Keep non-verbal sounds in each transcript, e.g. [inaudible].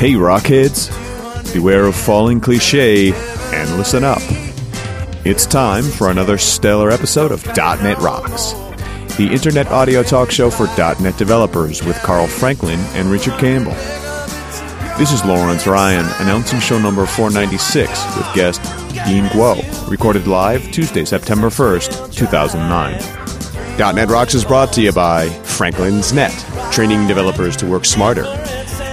Hey, Rockheads! Beware of falling cliche and listen up. It's time for another stellar episode of .NET Rocks, the internet audio talk show for .NET developers with Carl Franklin and Richard Campbell. This is Lawrence Ryan announcing show number 496 with guest Dean Guo, recorded live Tuesday, September 1st, 2009. .NET Rocks is brought to you by Franklin's Net, training developers to work smarter.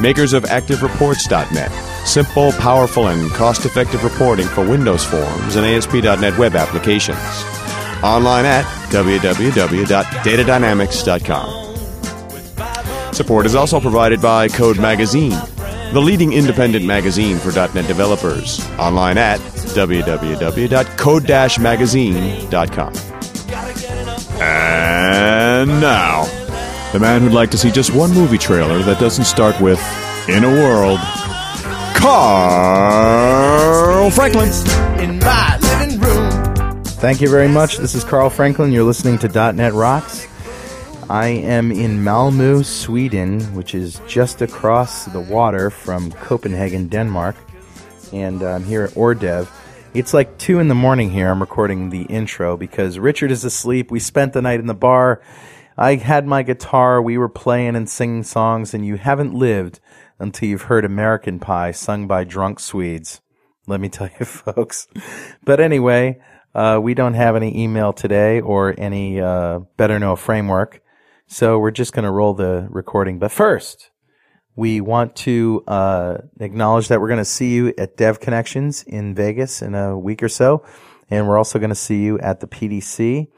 makers of ActiveReports.net, simple, powerful, and cost-effective reporting for Windows forms and ASP.NET web applications. Online at www.datadynamics.com. Support is also provided by Code Magazine, the leading independent magazine for .NET developers. Online at www.code-magazine.com. And now, the man who'd like to see just one movie trailer that doesn't start with "In a World," Carl Franklin. In my living room. Thank you very much. This is Carl Franklin. You're listening to .NET Rocks. I am in Malmö, Sweden, which is just across the water from Copenhagen, Denmark. And I'm here at Øredev. It's like 2 in the morning here. I'm recording the intro because Richard is asleep. We spent the night in the bar. I had my guitar. We were playing and singing songs, and you haven't lived until you've heard American Pie sung by drunk Swedes. Let me tell you, [laughs] folks. But anyway, uh, we don't have any email today or any uh, Better Know framework. So we're just going to roll the recording. But first, we want to uh, acknowledge that we're going to see you at Dev Connections in Vegas in a week or so. And we're also going to see you at the PDC.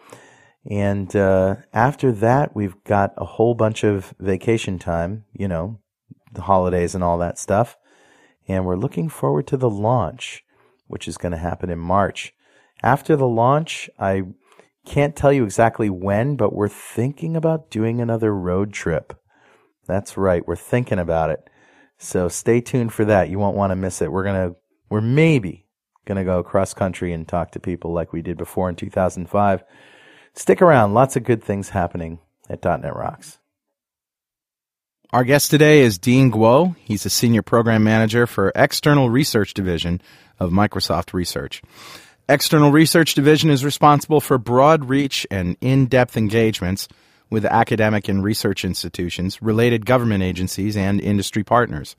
And uh, after that, we've got a whole bunch of vacation time, you know, the holidays and all that stuff. And we're looking forward to the launch, which is going to happen in March. After the launch, I can't tell you exactly when, but we're thinking about doing another road trip. That's right, we're thinking about it. So stay tuned for that. You won't want to miss it. We're gonna, we're maybe gonna go cross country and talk to people like we did before in 2005. Stick around. Lots of good things happening at .NET Rocks. Our guest today is Dean Guo. He's a senior program manager for External Research Division of Microsoft Research. External Research Division is responsible for broad reach and in-depth engagements with academic and research institutions, related government agencies, and industry partners.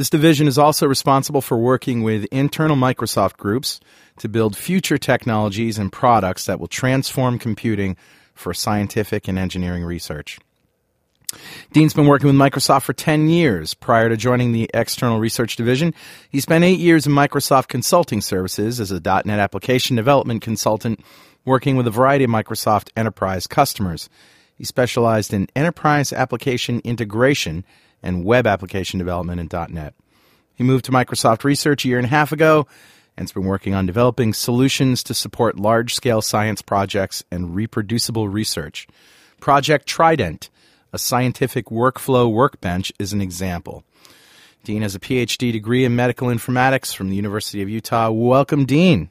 This division is also responsible for working with internal Microsoft groups to build future technologies and products that will transform computing for scientific and engineering research. Dean's been working with Microsoft for 10 years. Prior to joining the External Research Division, he spent eight years in Microsoft Consulting Services as a .NET application development consultant, working with a variety of Microsoft enterprise customers. He specialized in enterprise application integration and web application development in .NET. He moved to Microsoft Research a year and a half ago and has been working on developing solutions to support large-scale science projects and reproducible research. Project Trident a scientific workflow workbench is an example. Dean has a PhD degree in medical informatics from the University of Utah. Welcome, Dean.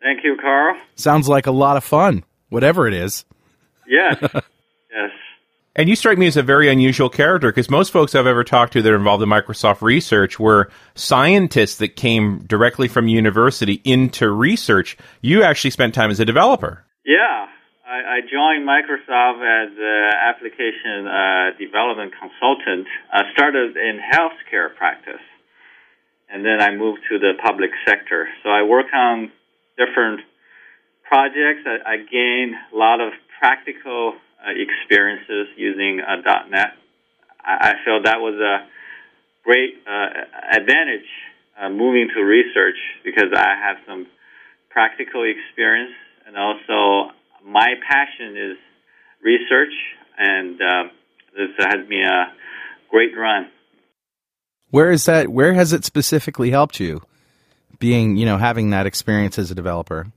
Thank you, Carl. Sounds like a lot of fun, whatever it is. Yes. [laughs] And you strike me as a very unusual character because most folks I've ever talked to that are involved in Microsoft research were scientists that came directly from university into research. You actually spent time as a developer. Yeah, I, I joined Microsoft as an application uh, development consultant. I started in healthcare practice, and then I moved to the public sector. So I work on different projects. I, I gained a lot of practical experiences using uh, .NET. I, I feel that was a great uh, advantage uh, moving to research because I have some practical experience and also my passion is research and uh, this has been a great run. Where is that? Where has it specifically helped you? Being, you know, having that experience as a developer.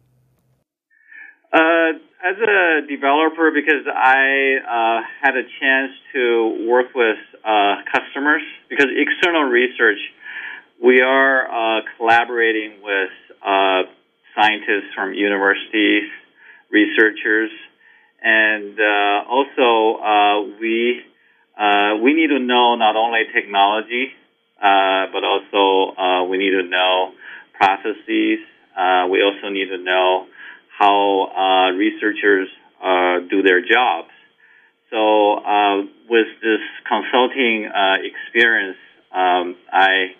Uh, as a developer, because I uh, had a chance to work with uh, customers, because external research, we are uh, collaborating with uh, scientists from universities, researchers, and uh, also we we need to know not only technology, but also we need to know processes. we also need to know how uh, researchers uh, do their jobs. So, uh, with this consulting uh, experience, um, I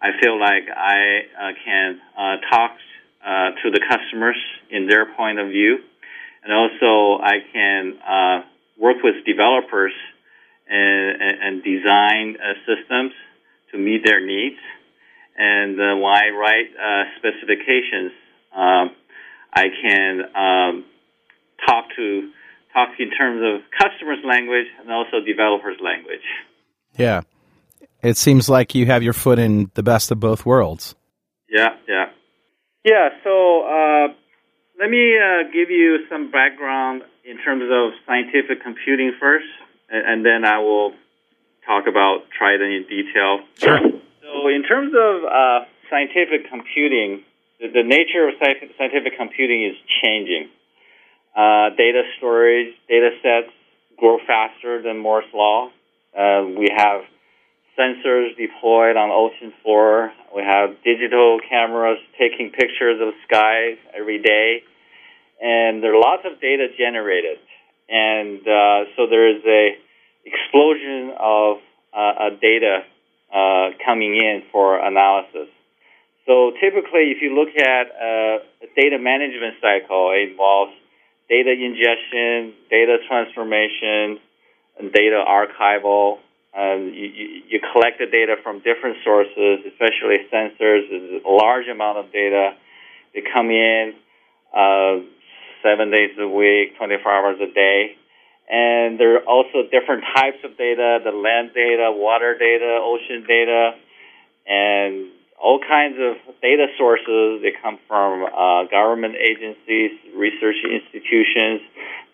I feel like I uh, can uh, talk to the customers in their point of view, and also I can work with developers and, and design systems to meet their needs. And when I write specifications. I can um, talk to talk in terms of customers' language and also developers' language. Yeah, it seems like you have your foot in the best of both worlds. Yeah, yeah, yeah. So uh, let me uh, give you some background in terms of scientific computing first, and, then I will talk about Trident in detail. Sure. So, in terms of uh, scientific computing, the, the nature of scientific computing is changing. Uh, data storage, data sets grow faster than Moore's law. Uh, we have sensors deployed on ocean floor. We have digital cameras taking pictures of skies every day, and there are lots of data generated. And uh, so there is a explosion of uh, data uh, coming in for analysis. So typically, if you look at uh, a data management cycle, it involves data ingestion, data transformation, and data archival. Um, you, you, collect the data from different sources, especially sensors. There's a large amount of data. They come in uh, seven days a week, 24 hours a day. And there are also different types of data, the land data, water data, ocean data, and all kinds of data sources. They come from uh, government agencies, research institutions.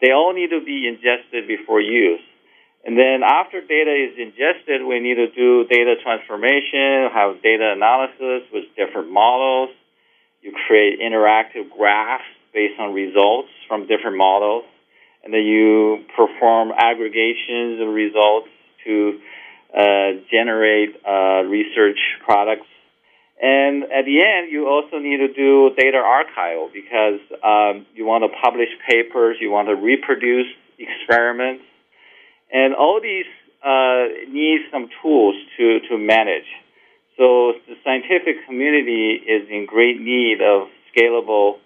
They all need to be ingested before use. And then after data is ingested, we need to do data transformation, have data analysis with different models. You create interactive graphs based on results from different models. And then you perform aggregations of results to uh, generate uh, research products and at the end, you also need to do data archival because um, you want to publish papers, you want to reproduce experiments, and all these uh, need some tools to, to manage. So the scientific community is in great need of scalable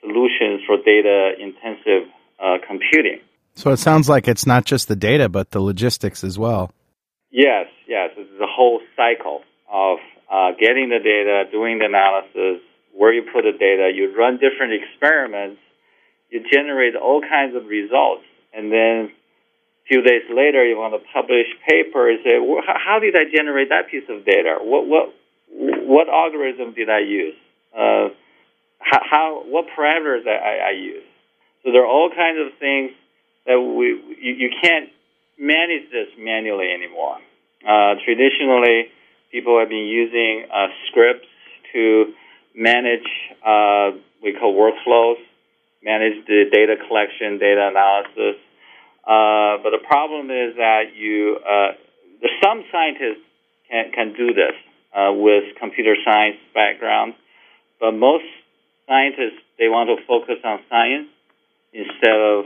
solutions for data intensive uh, computing. So it sounds like it's not just the data, but the logistics as well. Yes, yes. It's a whole cycle of uh, getting the data, doing the analysis, where you put the data. You run different experiments. You generate all kinds of results, and then a few days later, you want to publish paper. You say, well, "How did I generate that piece of data? What what what algorithm did I use? Uh, how, how what parameters I, I use?" So there are all kinds of things that we you, you can't manage this manually anymore. Uh, traditionally, people have been using uh, scripts to manage uh, we call workflows, manage the data collection, data analysis. Uh, but the problem is that you, uh, some scientists can, can do this uh, with computer science background, but most scientists they want to focus on science instead of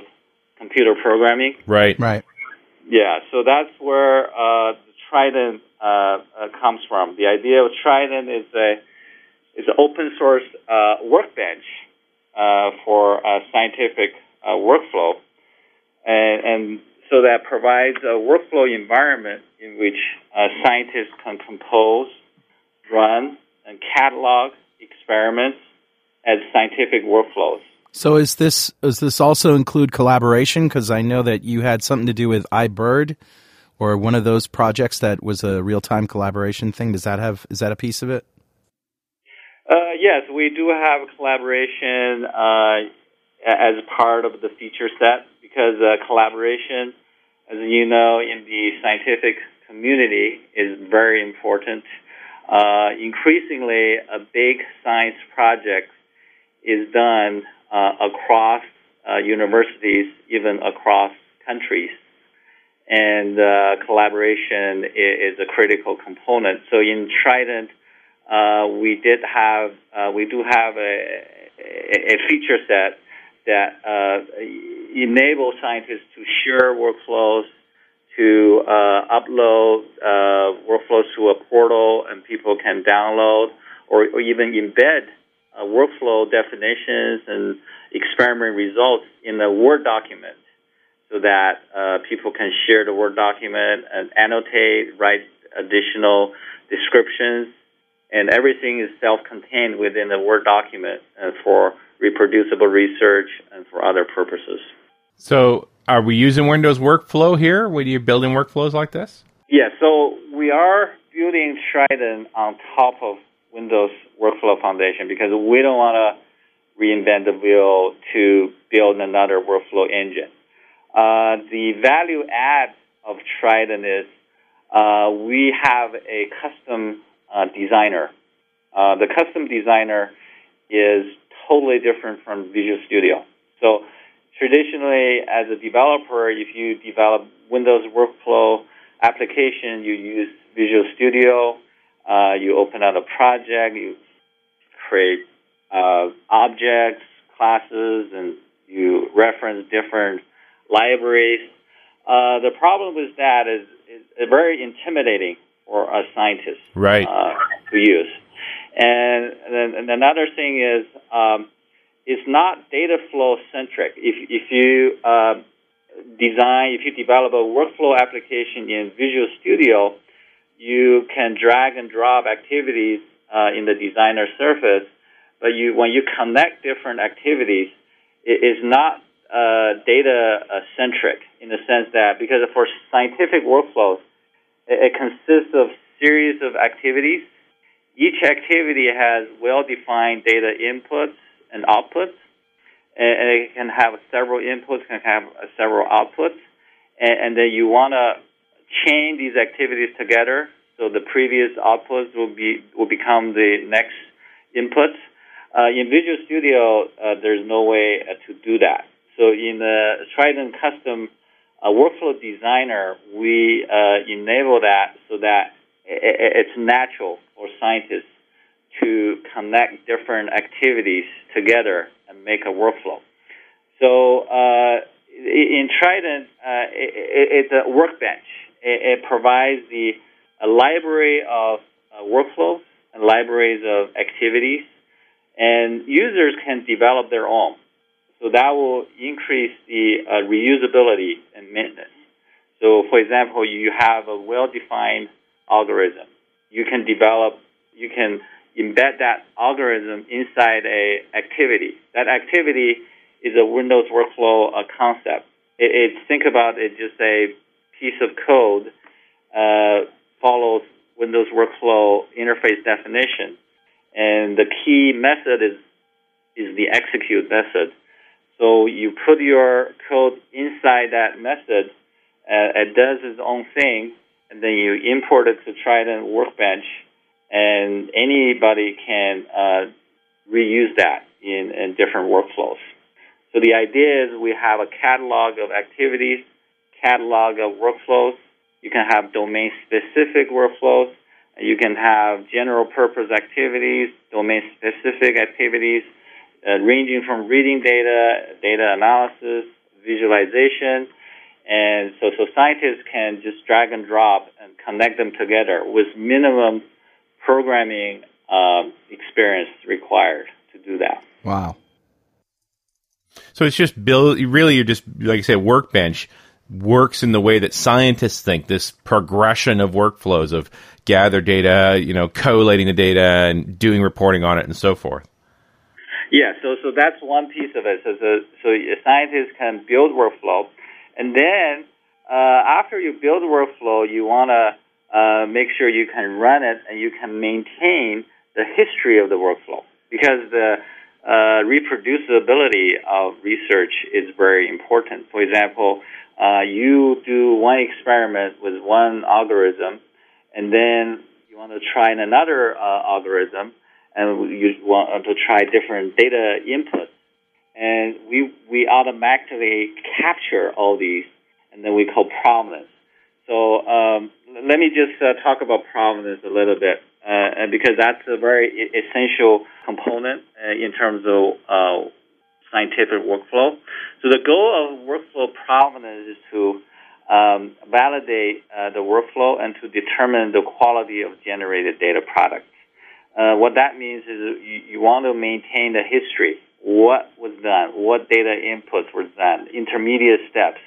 computer programming. Right. Right. Yeah, so that's where uh, Trident uh, uh, comes from. The idea of Trident is a is an open source uh, workbench uh, for scientific uh, workflow, and, and, so that provides a workflow environment in which uh, scientists can compose, run, and catalog experiments as scientific workflows. So is this does this also include collaboration? Because I know that you had something to do with iBird, or one of those projects that was a real time collaboration thing. Does that have is that a piece of it? Uh, yes, we do have collaboration uh, as part of the feature set because uh, collaboration, as you know, in the scientific community is very important. Uh, increasingly, a big science project is done uh, across uh, universities, even across countries. And uh, collaboration is, is, a critical component. So in Trident, uh, we did have, uh, we do have a, a, feature set that uh, enables scientists to share workflows, to upload workflows to a portal, and people can download or, or even embed uh, workflow definitions and experiment results in a Word document so that uh, people can share the Word document and annotate, write additional descriptions, and everything is self-contained within the Word document uh, for reproducible research and for other purposes. So, are we using Windows Workflow here? When you're building workflows like this? Yeah, so we are building Trident on top of Windows Workflow Foundation because we don't want to reinvent the wheel to build another workflow engine. Uh, the value add of Trident is uh, we have a custom uh, designer. Uh, the custom designer is totally different from Visual Studio. So traditionally, as a developer, if you develop Windows workflow application, you use Visual Studio. Uh, you open up a project, you create objects, classes, and you reference different libraries. Uh, the problem with that is, is very intimidating for a scientist right. Uh, to use. And then and another thing is um, it's not data flow centric. If if you uh, design, if you develop a workflow application in Visual Studio, you can drag and drop activities uh, in the designer surface, but you when you connect different activities, it is not uh, data centric in the sense that because for scientific workflows, it, it consists of series of activities. Each activity has well-defined data inputs and outputs, and, it can have several inputs, can have several outputs, and, and then you want to chain these activities together so the previous outputs will be will become the next inputs. Uh, in Visual Studio, uh, there's no way uh, to do that. So in the Trident Custom uh, Workflow Designer, we uh, enable that so that it's natural for scientists to connect different activities together and make a workflow. So uh, in Trident, it, it's a workbench it, provides the a library of uh, workflows and libraries of activities, and users can develop their own. So that will increase the uh, reusability and maintenance. So, for example, you have a well-defined algorithm. You can develop, you can embed that algorithm inside a activity. That activity is a Windows workflow uh, concept. It, it, think about it just a piece of code uh, follows Windows Workflow interface definition, and the key method is is the execute method. So you put your code inside that method, uh, it does its own thing, and then you import it to Trident Workbench, and anybody can uh, reuse that in, in different workflows. So the idea is we have a catalog of activities catalog of workflows. You can have domain specific workflows. You can have general purpose activities, domain specific activities, uh, ranging from reading data, data analysis, visualization. And so, so scientists can just drag and drop and connect them together with minimum programming um, experience required to do that. Wow. So it's just build. Really, you're just like I said, workbench works in the way that scientists think. This progression of workflows of gather data, you know, collating the data and doing reporting on it and so forth. Yeah, so so that's one piece of it. So so, so scientists can build workflow, and then uh, after you build workflow, you want to uh, make sure you can run it and you can maintain the history of the workflow because the uh, reproducibility of research is very important. For example, uh, you do one experiment with one algorithm, and then you want to try another uh, algorithm, and you want to try different data inputs, and we we automatically capture all these, and then we call provenance. So um, let me just uh, talk about provenance a little bit uh, because that's a very essential component uh, in terms of uh, scientific workflow. So the goal of workflow provenance is to um, validate uh, the workflow and to determine the quality of generated data products. Uh, what that means is you, you, want to maintain the history. What was done? What data inputs were done? Intermediate steps.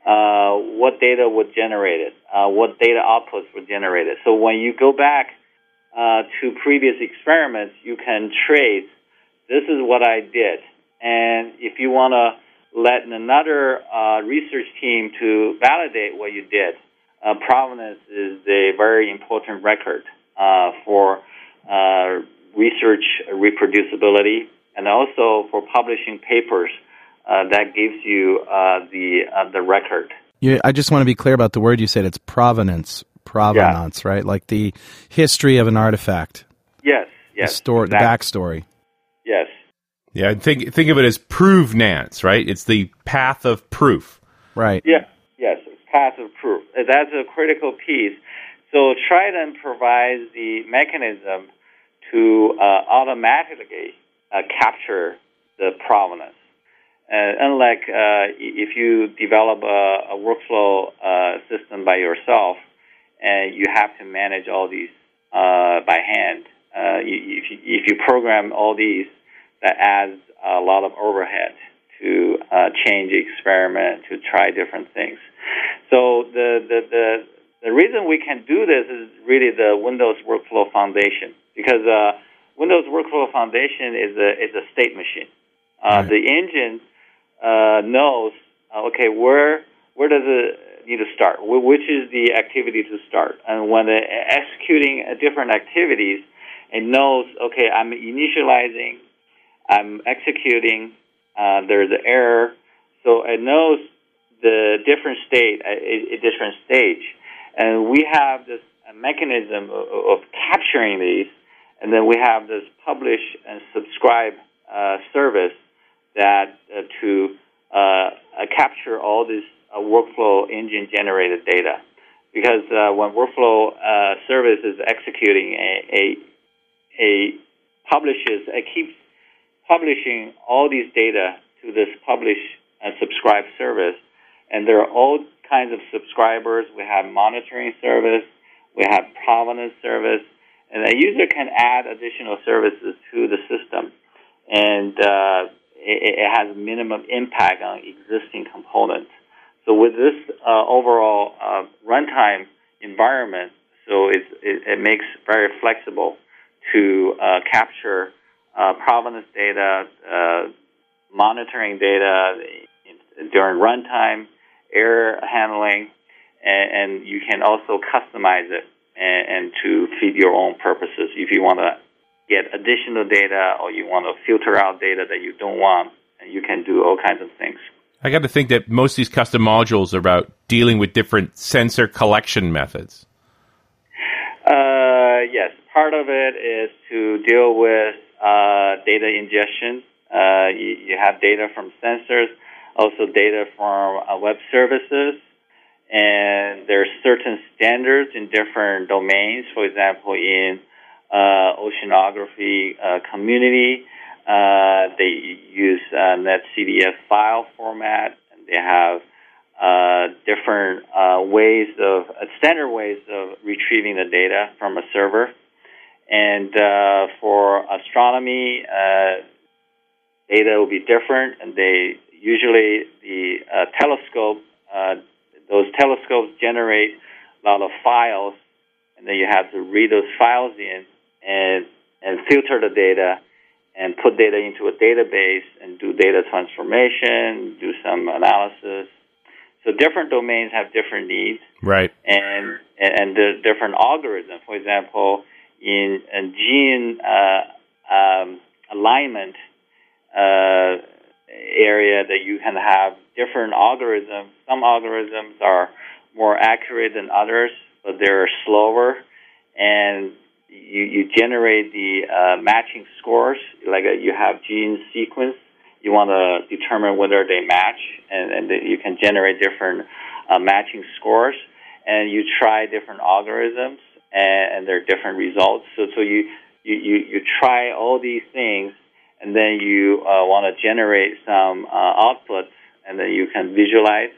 Uh, what data was generated? what data outputs were generated? So when you go back uh, to previous experiments, you can trace this is what I did. And if you want to let another uh, research team to validate what you did, uh, provenance is a very important record uh, for uh, research reproducibility and also for publishing papers. Uh, that gives you the the record. Yeah, I just want to be clear about the word you said. It's provenance provenance, yeah. right? Like the history of an artifact. Yes, yes. The story, exactly. the backstory. Yes. Yeah, think think of it as provenance, right? It's the path of proof. Right. Yes, yes, path of proof. That's a critical piece. So Trident provides the mechanism to uh, automatically uh, capture the provenance. Unlike uh, if you develop a, a workflow system by yourself, and you have to manage all these by hand. If, you, if you program all these, that adds a lot of overhead to uh, change the experiment, to try different things. So the, the, the, the reason we can do this is really the Windows Workflow Foundation, because uh, Windows Workflow Foundation is a, is a state machine. Uh, right. The engine uh, knows, uh, okay, where, where does it need to start? Which is the activity to start? And when executing different activities, it knows, okay, I'm initializing, I'm executing, uh, there's an error. So it knows the different state at a, different stage. And we have this mechanism of, of, capturing these, and then we have this publish and subscribe uh, service that uh, to uh, capture all these uh, workflow engine generated data. Because uh, when workflow uh, service is executing a, a, a publishes, it keeps publishing all these data to this publish and subscribe service. And there are all kinds of subscribers. We have monitoring service, we have provenance service, and a user can add additional services to the system. And uh, it, it, has minimum impact on existing components. So with this uh, overall uh, runtime environment, so it, it, makes very flexible to uh, capture uh, provenance data, uh, monitoring data during runtime, error handling, and, and, you can also customize it and, and to feed your own purposes. If you want to get additional data or you want to filter out data that you don't want, you can do all kinds of things. I got to think that most of these custom modules are about dealing with different sensor collection methods. Uh, yes, part of it is to deal with uh, data ingestion. Uh, you, you, have data from sensors, also data from uh, web services, certain standards in different domains. For example, in uh, oceanography uh, community, uh, they use uh, NetCDF file format, and they have uh, different uh, ways of standard ways of retrieving the data from a server. And for astronomy, data will be different, and they usually the telescope those telescopes generate a lot of files, and then you have to read those files in and and filter the data and put data into a database and do data transformation, do some analysis. So different domains have different needs, right? And and the different algorithms. For example, in, in gene uh, um, alignment uh, area, that you can have different algorithms. Some algorithms are more accurate than others, but they're slower, and you, you generate the uh, matching scores. Like uh, you have gene sequence, you want to determine whether they match, and, and you can generate different uh, matching scores. And you try different algorithms, and, and there are different results. So, so you, you, you, you try all these things, and then you uh, want to generate some uh, outputs, and then you can visualize.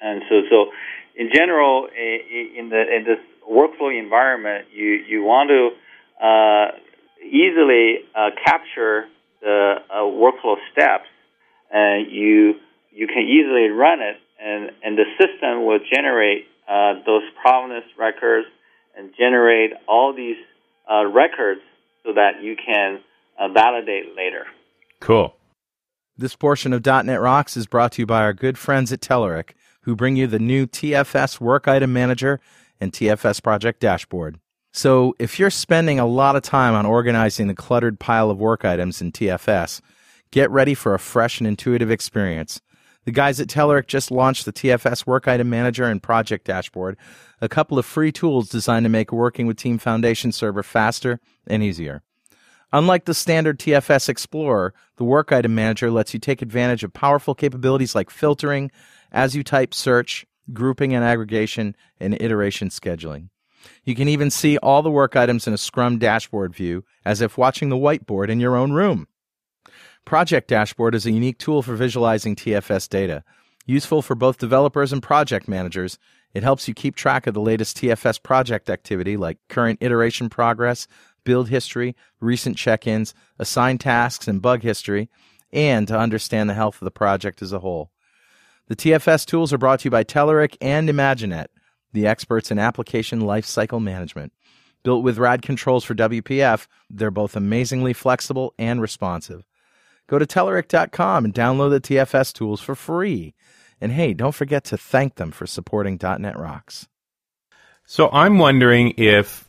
And so, so in general, in the in this workflow environment, you you want to uh, easily uh, capture the uh, workflow steps, and you you can easily run it, and and the system will generate uh, those provenance records and generate all these records so that you can uh, validate later. Cool. This portion of .NET Rocks is brought to you by our good friends at Telerik, who bring you the new TFS Work Item Manager and TFS Project Dashboard. So, if you're spending a lot of time on organizing the cluttered pile of work items in TFS, get ready for a fresh and intuitive experience. The guys at Telerik just launched the TFS Work Item Manager and Project Dashboard, a couple of free tools designed to make working with Team Foundation Server faster and easier. Unlike the standard TFS Explorer, the Work Item Manager lets you take advantage of powerful capabilities like filtering, as you type search, grouping and aggregation, and iteration scheduling. You can even see all the work items in a Scrum dashboard view as if watching the whiteboard in your own room. Project Dashboard is a unique tool for visualizing TFS data. Useful for both developers and project managers, it helps you keep track of the latest TFS project activity like current iteration progress, build history, recent check ins, assigned tasks, and bug history, and to understand the health of the project as a whole. The TFS tools are brought to you by Telerik and Imaginet, the experts in application lifecycle management. Built with RAD controls for WPF, they're both amazingly flexible and responsive. Go to Telerik.com and download the TFS tools for free. And hey, don't forget to thank them for supporting .NET Rocks. So I'm wondering if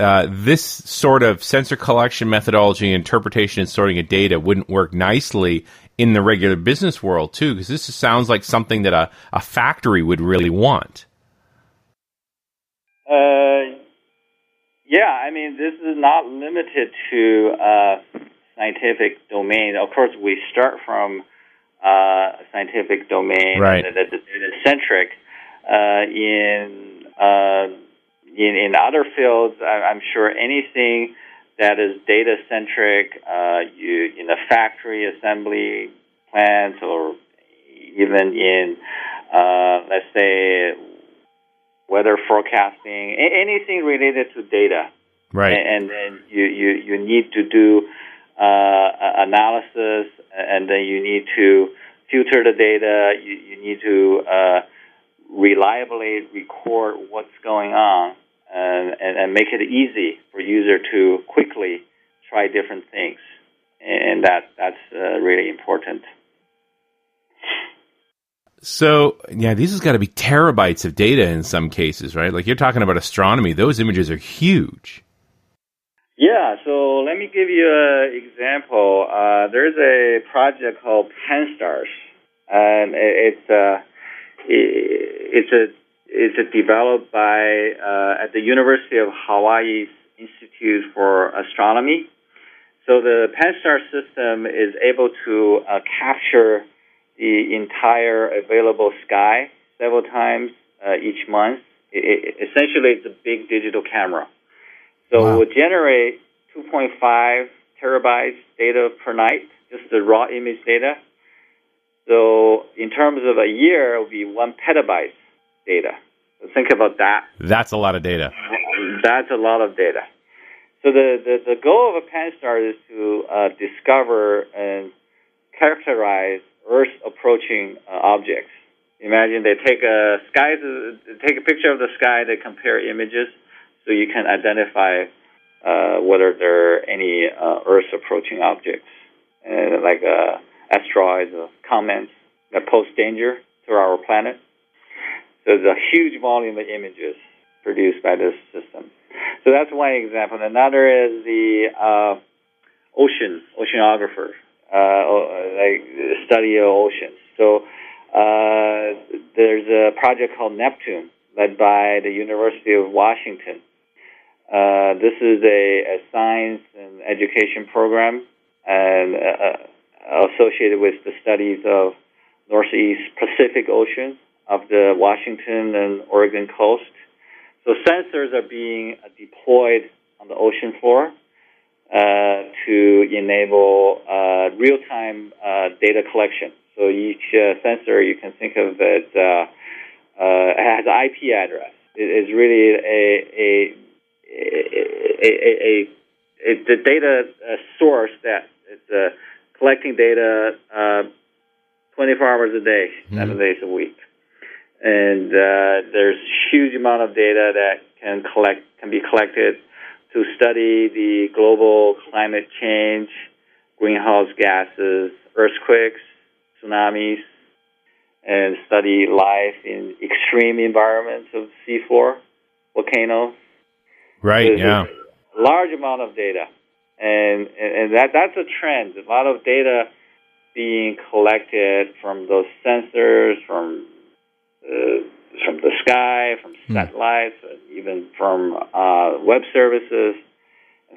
uh, this sort of sensor collection methodology, interpretation, and sorting of data wouldn't work nicely in the regular business world too, because this sounds like something that a, a factory would really want. Uh, yeah, I mean, this is not limited to uh, scientific domain. Of course, we start from uh, a scientific domain, right? That is centric. Uh, in uh, in in other fields, I, am sure anything that is data centric, uh, you in a factory assembly plants or even in, uh, let's say, weather forecasting, anything related to data. Right. And, then you, you, you need to do uh, analysis, and then you need to filter the data. You, you need to uh, reliably record what's going on and, and, and make it easy for user to quickly try different things, and that that's uh, really important. So yeah, these has got to be terabytes of data in some cases, right? Like you're talking about astronomy; those images are huge. Yeah, so let me give you an example. Uh, there's a project called PanSTARRS, and it's a uh, it's a is developed by uh, at the University of Hawaii's Institute for Astronomy. So the PanSTARRS system is able to uh, capture the entire available sky several times uh, each month. It, it, essentially, it's a big digital camera. So Wow. it will generate 2.5 terabytes data per night, just the raw image data. So in terms of a year, it will be one petabyte data. So think about that. That's a lot of data. That's a lot of data. So the, the, the goal of a PanStar is to uh, discover and characterize Earth approaching uh, objects. Imagine they take a sky, take a picture of the sky, they compare images, so you can identify uh, whether there are any uh, Earth approaching objects, uh, like uh, asteroids or comets that pose danger to our planet. So there's a huge volume of images produced by this system. So that's one example. Another is the uh, ocean, oceanographer, uh, like study of oceans. So uh, there's a project called Neptune, led by the University of Washington. Uh, this is a, a science and education program and uh, associated with the studies of Northeast Pacific Ocean of the Washington and Oregon coast. So sensors are being deployed on the ocean floor uh, to enable uh, real-time uh, data collection. So each uh, sensor, you can think of it uh, uh, has an IP address. It is really a a a, a, a, the data uh, source that is uh, collecting data uh, 24 hours a day, 7 days a week and uh, there's huge amount of data that can collect can be collected to study the global climate change, greenhouse gases, earthquakes, tsunamis, and study life in extreme environments of seafloor, volcanoes. Right. There's Yeah. large amount of data, and and, and that that's a trend. A lot of data being collected from those sensors, from uh, from the sky, from satellites, uh, even from uh, web services.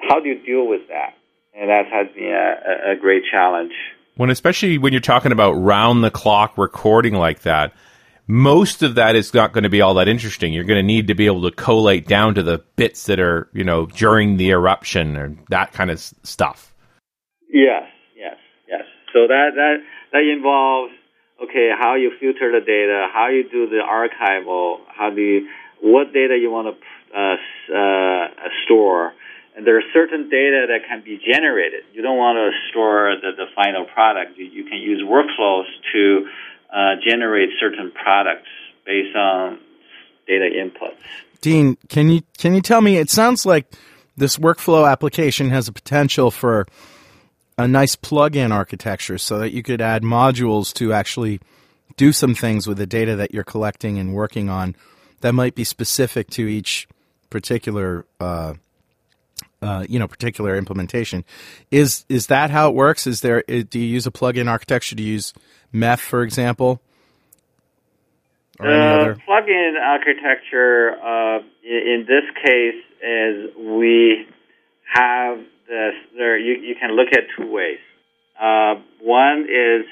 How do you deal with that? And that has been a, a- a great challenge. when especially when you're talking about round the clock recording like that most of that is not going to be all that interesting you're going to need to be able to collate down to the bits that are you know during the eruption or that kind of stuff Yes, yes, yes. So that that that involves okay, how you filter the data, how you do the archival, how do you, what data you want to uh, uh, store, and there are certain data that can be generated. You don't want to store the, the final product. You, you can use workflows to uh, generate certain products based on data inputs. Dean, can you can you tell me? It sounds like this workflow application has a potential for a nice plug-in architecture, so that you could add modules to actually do some things with the data that you're collecting and working on that might be specific to each particular. Uh, uh, you know, particular implementation. Is is that how it works? Is there? Do you use a plug-in architecture? Do you use MEF, for example, or Uh, other? plugin architecture uh, in this case is we have this. There, you, you can look at two ways. Uh, one is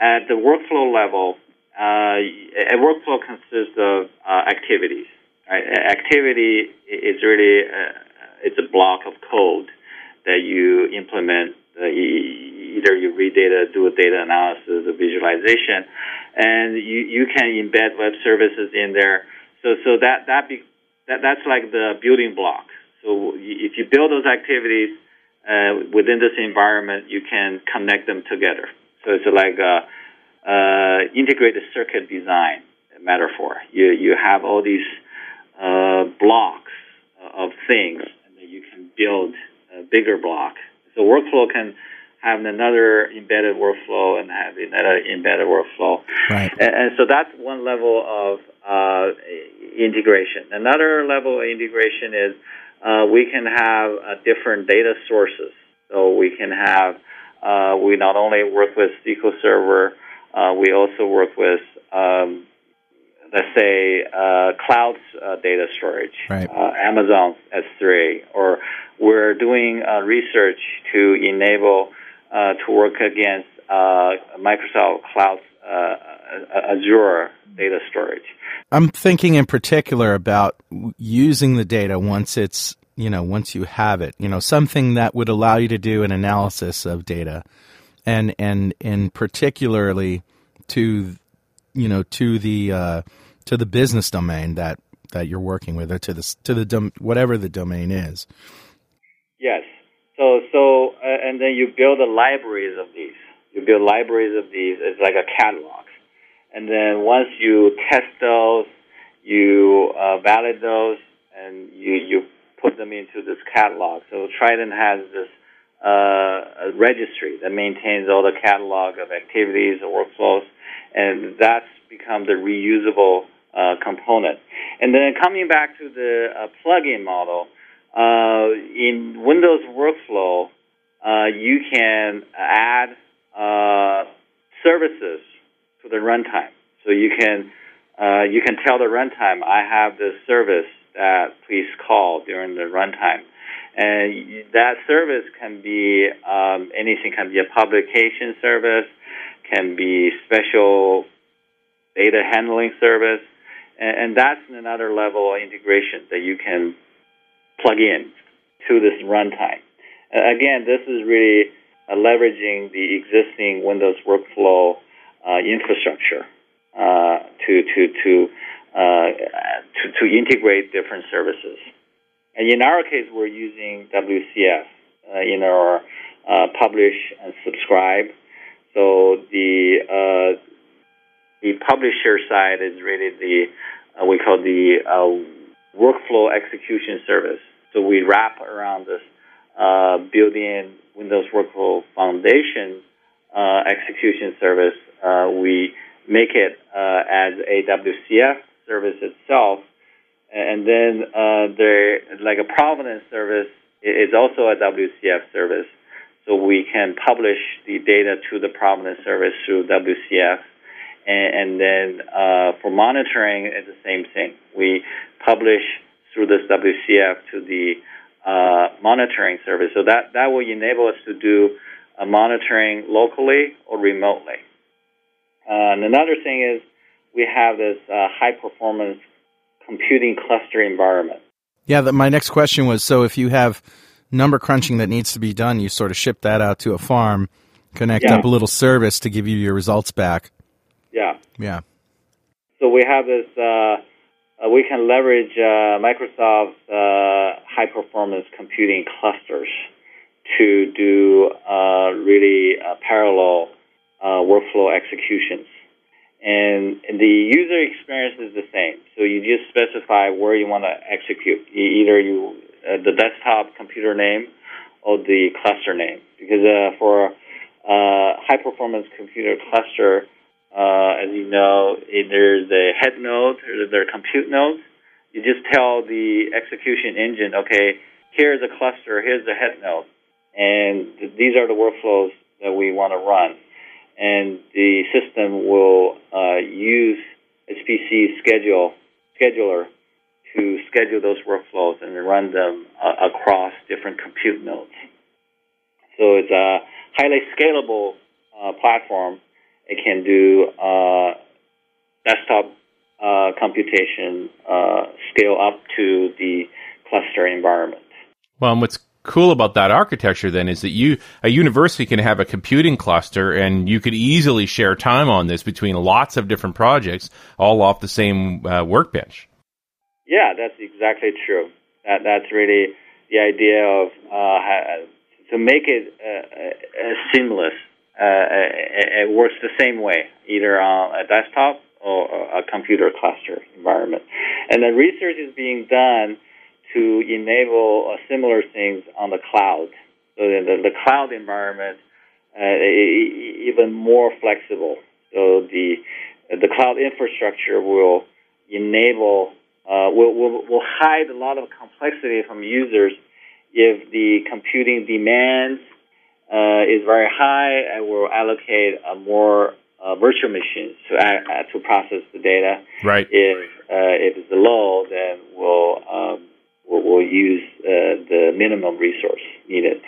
at the workflow level. Uh, a workflow consists of uh, activities. Right? Activity is really uh, it's a block of code that you implement. Uh, either you read data, do a data analysis, a visualization, and you, you can embed web services in there. So so that that be that that's like the building block. So if you build those activities uh, within this environment, you can connect them together. So it's like a, uh, integrated circuit design metaphor. You you have all these uh, blocks of things, and then you can build a bigger block. So workflow can have another embedded workflow and have another embedded workflow. Right. And, and so that's one level of uh, integration. Another level of integration is uh, we can have uh, different data sources. So we can have, uh, we not only work with SQL Server, uh, we also work with, um, let's say, uh, cloud uh, data storage, Right. uh, Amazon S3, or we're doing uh, research to enable uh, to work against uh, Microsoft Cloud uh, Azure data storage. I'm thinking in particular about using the data once it's you know once you have it. You know something that would allow you to do an analysis of data, and and and particularly to you know to the uh, to the business domain that that you're working with, or to the to the dom- whatever the domain is. Yes. So so uh, and then you build the libraries of these. You build libraries of these. It's like a catalog. And then once you test those, you uh, validate those, and you you put them into this catalog. So Trident has this uh, registry that maintains all the catalog of activities or workflows, and that's become the reusable uh, component. And then coming back to the uh, plugin model, uh, in Windows Workflow, uh, you can add uh, services to the runtime. So you can uh, you can tell the runtime, I have this service that please call during the runtime. And that service can be um, anything, can be a publication service, can be special data handling service, and, and that's another level of integration that you can plug in to this runtime. Again, this is really uh, leveraging the existing Windows workflow uh, infrastructure uh, to to to, uh, to to integrate different services. And in our case, we're using WCF uh, in our publish and subscribe. So the the publisher side is really the uh, we call the uh, workflow execution service. So we wrap around this uh, built-in Windows Workflow Foundation uh, execution service. Uh, we make it uh, as a WCF service itself, and then there, like a provenance service, is also a WCF service. So we can publish the data to the provenance service through WCF and, and then uh, for monitoring, it's the same thing. We publish through this WCF to the uh, monitoring service. So that, that will enable us to do uh, monitoring locally or remotely. Uh, and another thing is we have this uh, high performance computing cluster environment. Yeah, the, my next question was so if you have number crunching that needs to be done, you sort of ship that out to a farm, connect yeah. up a little service to give you your results back. Yeah. Yeah. So we have this. Uh, we can leverage uh, Microsoft's uh, high performance computing clusters to do uh, really uh, parallel workflow executions. And, the user experience is the same. So you just specify where you want to execute, either you the desktop computer name or the cluster name. Because for a high performance computer cluster, uh, as you know, there's a head node, there's a compute node. You just tell the execution engine, okay, here's a cluster, here's the head node, and th- these are the workflows that we want to run. And the system will uh, use HPC schedule scheduler to schedule those workflows and run them uh, across different compute nodes. So it's a highly scalable uh, platform it can do uh, desktop uh, computation uh, scale up to the cluster environment. Well, and what's cool about that architecture then is that you a university can have a computing cluster and you could easily share time on this between lots of different projects all off the same uh, workbench. Yeah that's exactly true. That that's really the idea of uh, to make it uh, seamless. uh, it, it works the same way, either on a desktop or a computer cluster environment. And the research is being done to enable uh, similar things on the cloud. So the, the cloud environment uh, even more flexible. So the the cloud infrastructure will enable uh, will, will will hide a lot of complexity from users if the computing demands uh, is very high, and we'll allocate a more uh, virtual machines to uh, to process the data. Right. If uh, if it's low, then we'll um, we'll, we'll, use uh, the minimum resource needed.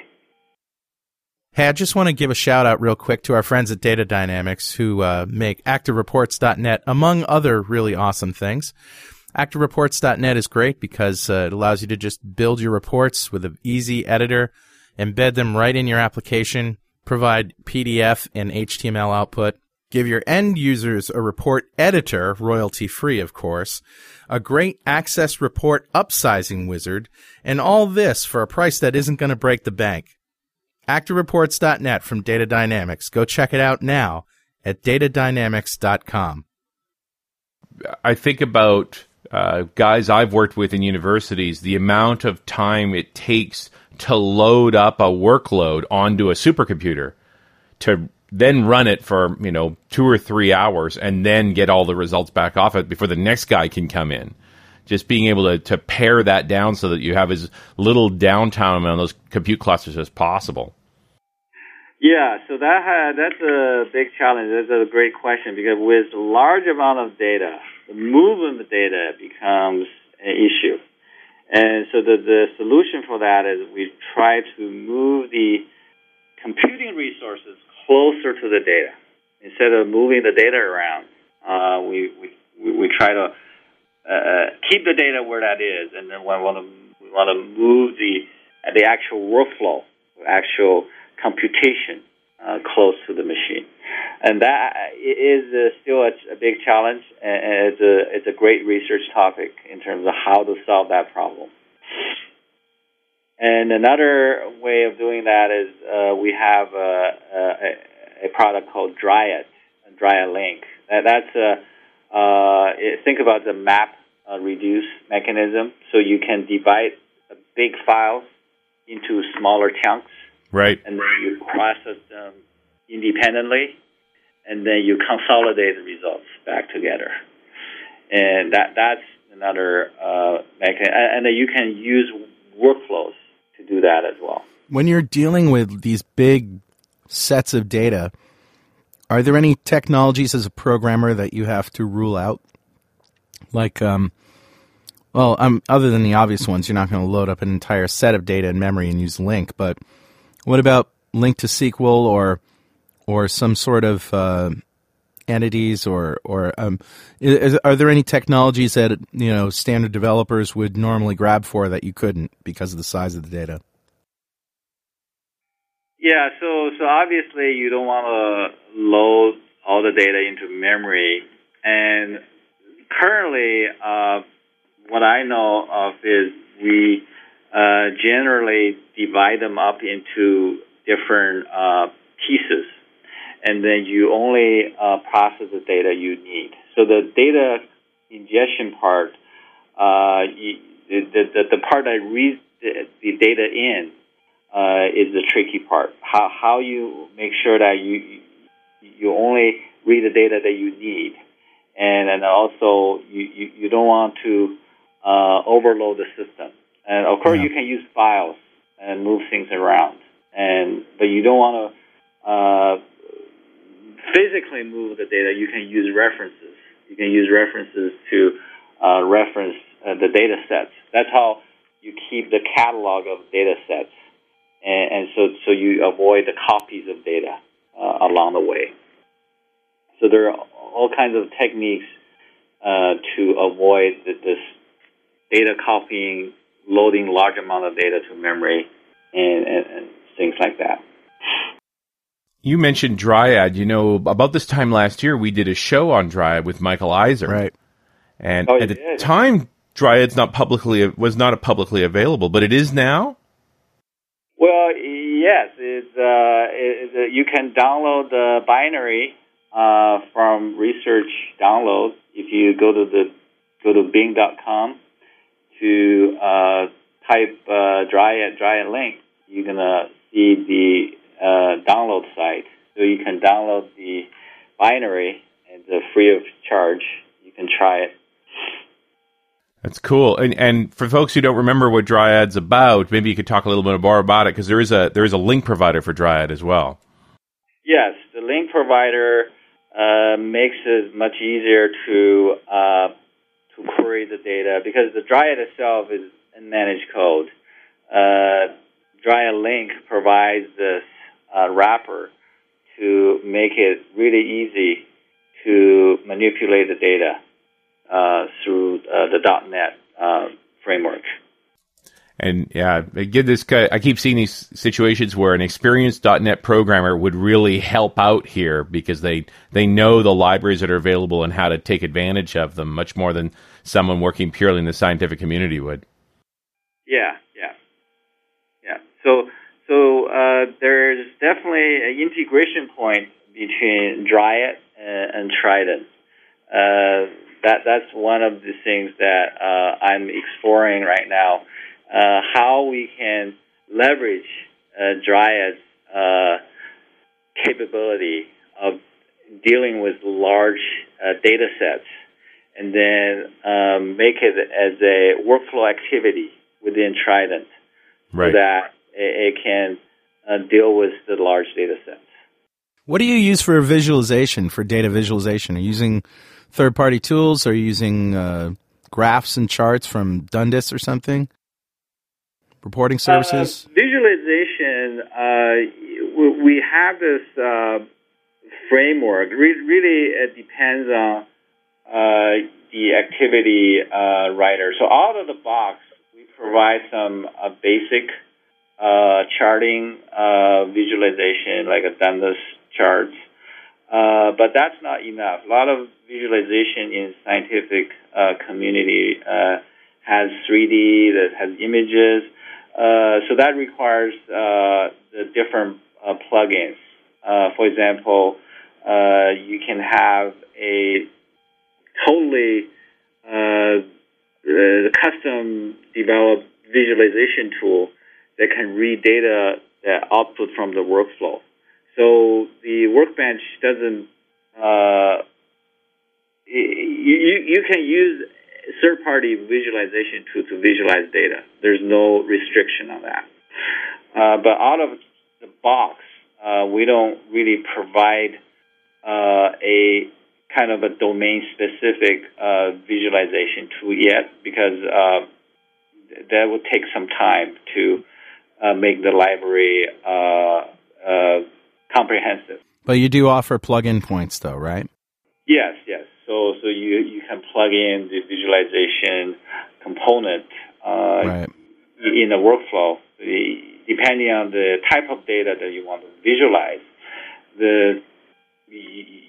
Hey, I just want to give a shout out real quick to our friends at Data Dynamics who uh, make ActiveReports.net, among other really awesome things. ActiveReports.net is great because uh, it allows you to just build your reports with an easy editor, embed them right in your application, provide PDF and HTML output, give your end users a report editor, royalty free, of course, a great access report upsizing wizard, and all this for a price that isn't going to break the bank. ActiveReports.net from Data Dynamics. Go check it out now at datadynamics.com. I think about uh, guys I've worked with in universities, the amount of time it takes to load up a workload onto a supercomputer to then run it for you know two or three hours and then get all the results back off it before the next guy can come in just being able to, to pare that down so that you have as little downtime on those compute clusters as possible Yeah, so that ha- that's a big challenge. That's a great question because with large amount of data, the movement of data becomes an issue. And so the, the solution for that is we try to move the computing resources closer to the data. Instead of moving the data around, uh, we, we, we try to uh, keep the data where that is, and then we want to we want to move the the actual workflow, actual computation uh, close to the machine, and that is uh, still a, a, big challenge, and it's a it's a great research topic in terms of how to solve that problem. And another way of doing that is uh, we have a, a, a, product called Dryad, DryadLINQ. That, that's a uh, think about the map uh, reduce mechanism, so you can divide big files into smaller chunks, right? And then you process them independently, and then you consolidate the results back together. And that that's another uh, mechanism, and then you can use workflows to do that as well. When you're dealing with these big sets of data, are there any technologies as a programmer that you have to rule out? Like, um, well, um, other than the obvious ones, you're not going to load up an entire set of data in memory and use LINQ, But what about LINQ to SQL or or some sort of uh, entities or or um, is, are there any technologies that you know standard developers would normally grab for that you couldn't because of the size of the data? Yeah, so so obviously you don't want to load all the data into memory, and currently, uh, what I know of is we uh, generally divide them up into different uh, pieces and then you only uh, process the data you need. So the data ingestion part, uh, the, the, the part that reads the, data in uh, is the tricky part. How, how you make sure that you you only read the data that you need, and then also you, you, you don't want to overload the system. And of course, yeah. you can use files and move things around, and but you don't want to uh, physically move the data, you can use references. You can use references to uh, reference uh, the data sets. That's how you keep the catalog of data sets, and, and so so you avoid the copies of data uh, along the way. So there are all kinds of techniques uh, to avoid this data copying, loading large amount of data to memory, and, and, and things like that. You mentioned Dryad. You know, about this time last year, we did a show on Dryad with Michael Isard. Right. And oh, at the did. time, Dryad's not publicly was not publicly available, but it is now. Well, yes, it's, uh, it, you can download the binary uh, from Research Download if you go to the go to Bing.com to uh, type uh, Dryad DryadLINQ. You're gonna see the uh, download site. So you can download the binary and it's free of charge. You can try it. That's cool. And and for folks who don't remember what Dryad's about, maybe you could talk a little bit more about it because there is a there is a LINQ provider for Dryad as well. Yes, the LINQ provider uh, makes it much easier to uh, to query the data because the Dryad itself is in managed code. Uh, DryadLINQ provides this uh, wrapper to make it really easy to manipulate the data uh, through uh, the .NET uh, framework. And yeah, get this. I keep seeing these situations where an experienced .NET programmer would really help out here because they they know the libraries that are available and how to take advantage of them much more than someone working purely in the scientific community would. Yeah, yeah, yeah. So so uh, there's definitely an integration point between Dryad and, and Trident. Uh, that that's one of the things that uh, I'm exploring right now uh, how we can leverage uh, Dryad's uh, capability of dealing with large uh, data sets and then um, make it as a workflow activity within Trident right. so that it, it can uh, deal with the large data sets. What do you use for visualization, for data visualization? Are you using third party tools? Are you using uh, graphs and charts from Dundas or something? Reporting services? Uh, visualization, uh, we have this uh, framework. Re- really, it depends on uh, the activity uh, writer. So, out of the box, we provide some uh, basic charting visualization, like a Dundas charts. but that's not enough. A lot of visualization in scientific community has 3D, that has images. Uh, so that requires uh, the different uh, plugins. Uh, for example, uh, you can have a totally custom developed visualization tool that can read data that output from the workflow. So the workbench doesn't. you you can use third-party visualization tool to visualize data. There's no restriction on that. Uh, but out of the box, uh, we don't really provide uh, a kind of a domain-specific uh, visualization tool yet because uh, that would take some time to uh, make the library comprehensive. But you do offer plug-in points, though, right? Yes, yes. So so you you can plug in the visualization component uh, right. in the workflow. Depending on the type of data that you want to visualize, the the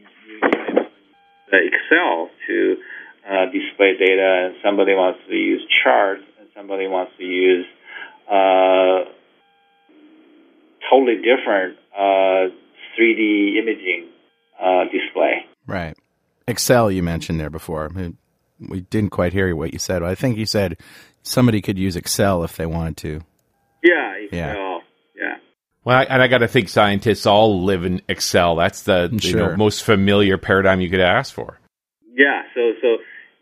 Excel to uh, display data, and somebody wants to use charts, and somebody wants to use uh, totally different 3D uh, imaging uh, display. Right. Excel you mentioned there before. We didn't quite hear what you said. I think you said somebody could use Excel if they wanted to. Yeah, Excel. Yeah. Well, I, and I got to think scientists all live in Excel. That's the sure. you know, most familiar paradigm you could ask for. Yeah. So so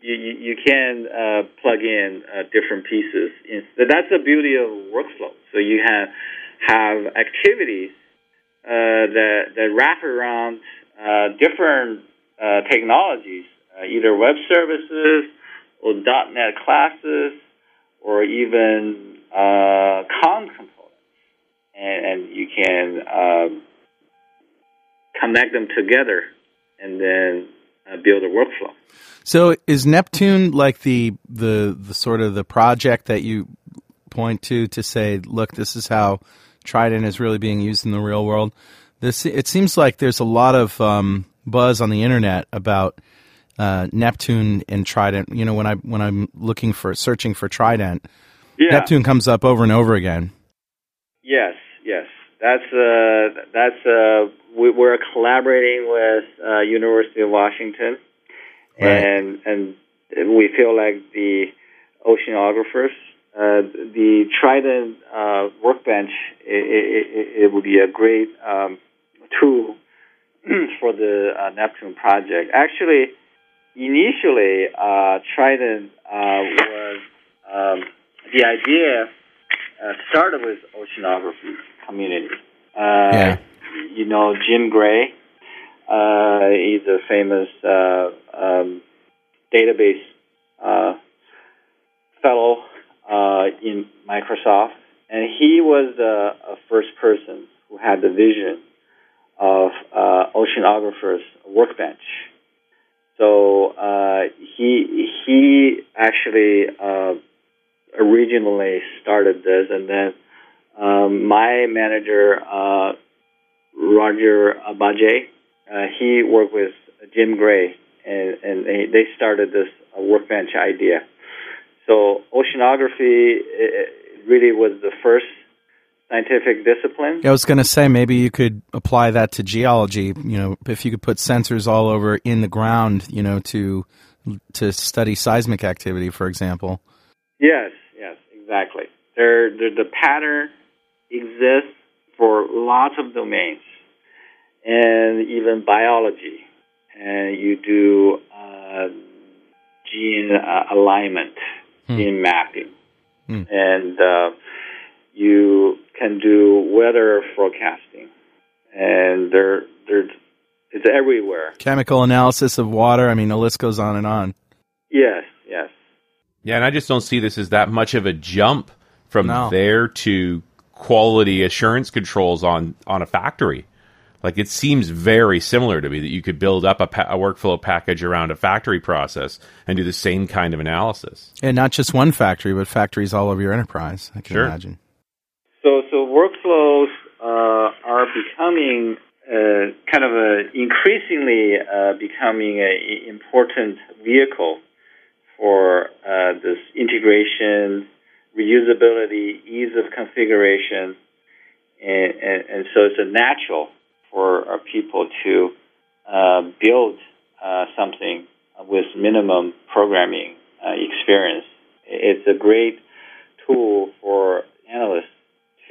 you you, you can uh, plug in uh, different pieces. That's the beauty of workflow. So you have have activities uh, that that wrap around uh, different technologies, uh, either web services or .NET classes or even uh, COM components, and, and you can um, connect them together and then uh, build a workflow. So, is Neptune like the the the sort of the project that you point to to say, look, this is how Trident is really being used in the real world? This it seems like there's a lot of um, buzz on the internet about uh, Neptune and Trident. You know, when I when I'm looking for searching for Trident, yeah. Neptune comes up over and over again. Yes, yes, that's uh, that's uh, we, are collaborating with uh, University of Washington, right. and and we feel like the oceanographers. Uh, the Trident uh, workbench it, it, it, would be a great um, tool [clears throat] for the uh, Neptune project. Actually, initially, uh, Trident uh, was um, the idea uh, started with oceanography community. Uh, yeah. You know, Jim Gray. Uh, he's a famous um, database fellow in Microsoft, and he was a first person who had the vision of uh, oceanographers' workbench. So uh, he he actually uh, originally started this, and then um, my manager uh, Roger Barga, uh, he worked with Jim Gray, and, and they started this uh, workbench idea. So oceanography really was the first scientific discipline. I was going to say maybe you could apply that to geology. You know, if you could put sensors all over in the ground, you know, to to study seismic activity, for example. Yes, yes, exactly. There, there the pattern exists for lots of domains, and even biology. And you do uh, gene uh, alignment, gene mapping, and uh, you can do weather forecasting, and there, there's it's everywhere. Chemical analysis of water. I mean, the list goes on and on. Yes, yes. Yeah, and I just don't see this as that much of a jump from No. there to quality assurance controls on on a factory. Like it seems very similar to me that you could build up a, pa- a workflow package around a factory process and do the same kind of analysis. And not just one factory, but factories all over your enterprise. I can Sure. imagine. So, so workflows uh, are becoming uh, kind of a increasingly uh, becoming an important vehicle for uh, this integration, reusability, ease of configuration, and, and, and so it's a natural for uh, people to uh, build something with minimum programming experience. It's a great tool for analysts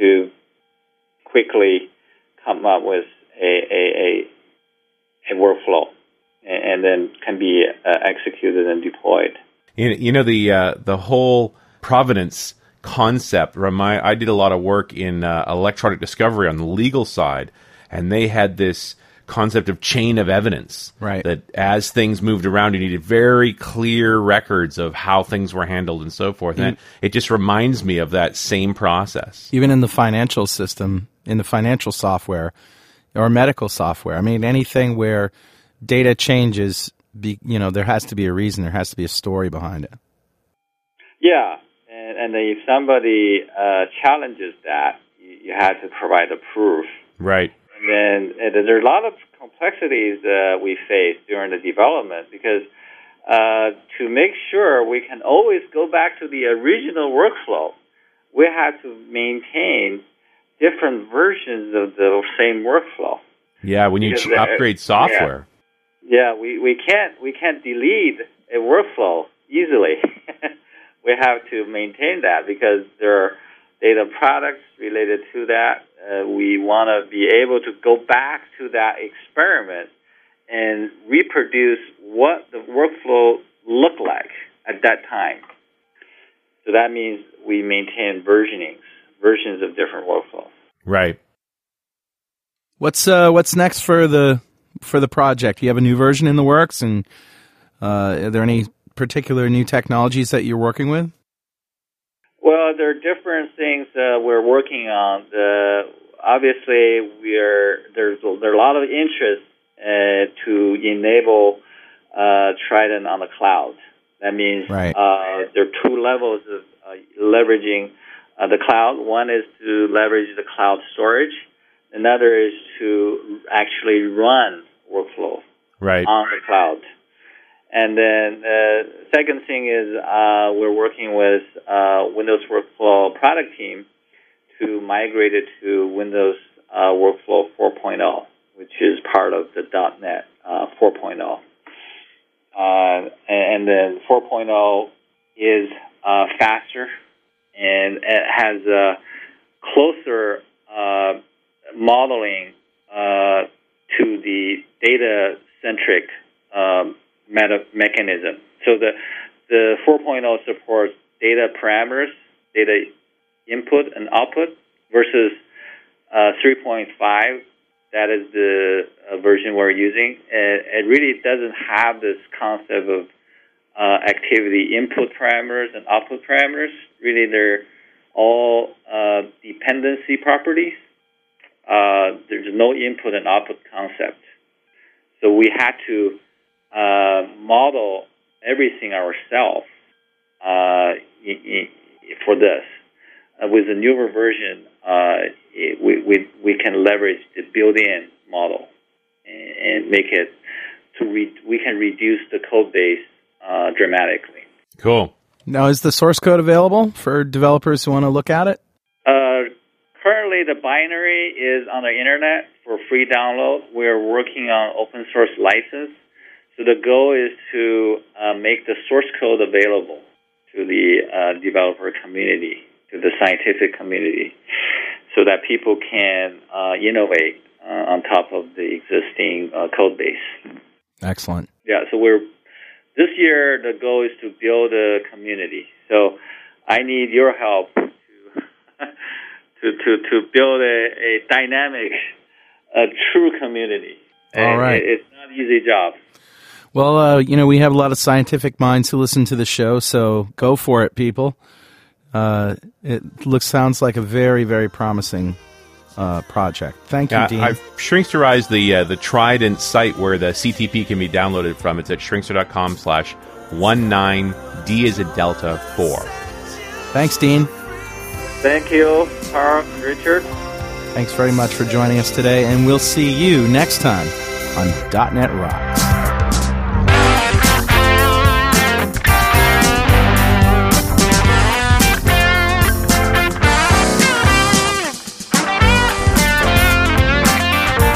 to quickly come up with a, a, a, a workflow and, then can be uh, executed and deployed. You know the uh, the whole provenance concept. Remind I did a lot of work in uh, electronic discovery on the legal side, and they had this concept of chain of evidence. Right. That as things moved around, you needed very clear records of how things were handled and so forth. And it just reminds me of that same process. Even in the financial system, in the financial software or medical software. I mean, anything where data changes, be, you know, there has to be a reason, there has to be a story behind it. Yeah, and, and if somebody uh, challenges that, you, you have to provide a proof. Right. And then uh, there are a lot of complexities uh, we face during the development because uh, to make sure we can always go back to the original workflow, we have to maintain different versions of the same workflow. Yeah. When you ch- upgrade software. Yeah, we, we can't we can't delete a workflow easily. [laughs] we have to maintain that because there are data products related to that. Uh, we want to be able to go back to that experiment and reproduce what the workflow looked like at that time. So that means we maintain versionings, versions of different workflows. Right. What's uh, what's next for the for the project? You have a new version in the works, and uh, are there any particular new technologies that you're working with? Well, there are different things uh, we're working on. The, obviously, we're there's a, there's a lot of interest uh, to enable uh, Trident on the cloud. That means Right. uh, there are two levels of uh, leveraging uh, the cloud. One is to leverage the cloud storage. Another is to actually run workflow Right. on the cloud. And then the second thing is uh, we're working with uh, Windows Workflow product team to migrate it to Windows uh, Workflow 4.0, which is part of the .NET uh, 4.0. Uh, and then 4.0 is uh, faster and it has a closer uh, modeling uh, to the data centric um, meta- mechanism. So the the 4.0 supports data parameters, data input and output, versus uh, 3.5. That is the uh, version we're using. It, it really doesn't have this concept of uh, activity input parameters and output parameters. Really, they're all uh, dependency properties. uh, there's no input and output concept. So we had to uh, model everything ourselves uh, i- i- for this. Uh, with the newer version, uh, it, we, we, we can leverage the built-in model and, and make it to re- we can reduce the code base uh, dramatically. Cool. Now, is the source code available for developers who want to look at it? Uh, currently, the binary is on the internet for free download. We're working on open source license. So the goal is to uh, make the source code available to the uh, developer community, to the scientific community, so that people can uh, innovate uh, on top of the existing uh, code base. Excellent. Yeah, so we're this year the goal is to build a community. So I need your help to [laughs] to to, to build a, a dynamic, a true community. All And right. it- it's not an easy job. Well, uh, you know, we have a lot of scientific minds who listen to the show, so go for it, people. Uh, it looks sounds like a very, very promising uh, project. Thank you, Yeah, Dean. I've shrinksterized the uh, the Trident site where the CTP can be downloaded from. It's at shrinkster.com slash one nine D is a Delta 4. Thanks, Dean. Thank you, Carl, Richard. Thanks very much for joining us today, and we'll see you next time on .NET Rocks.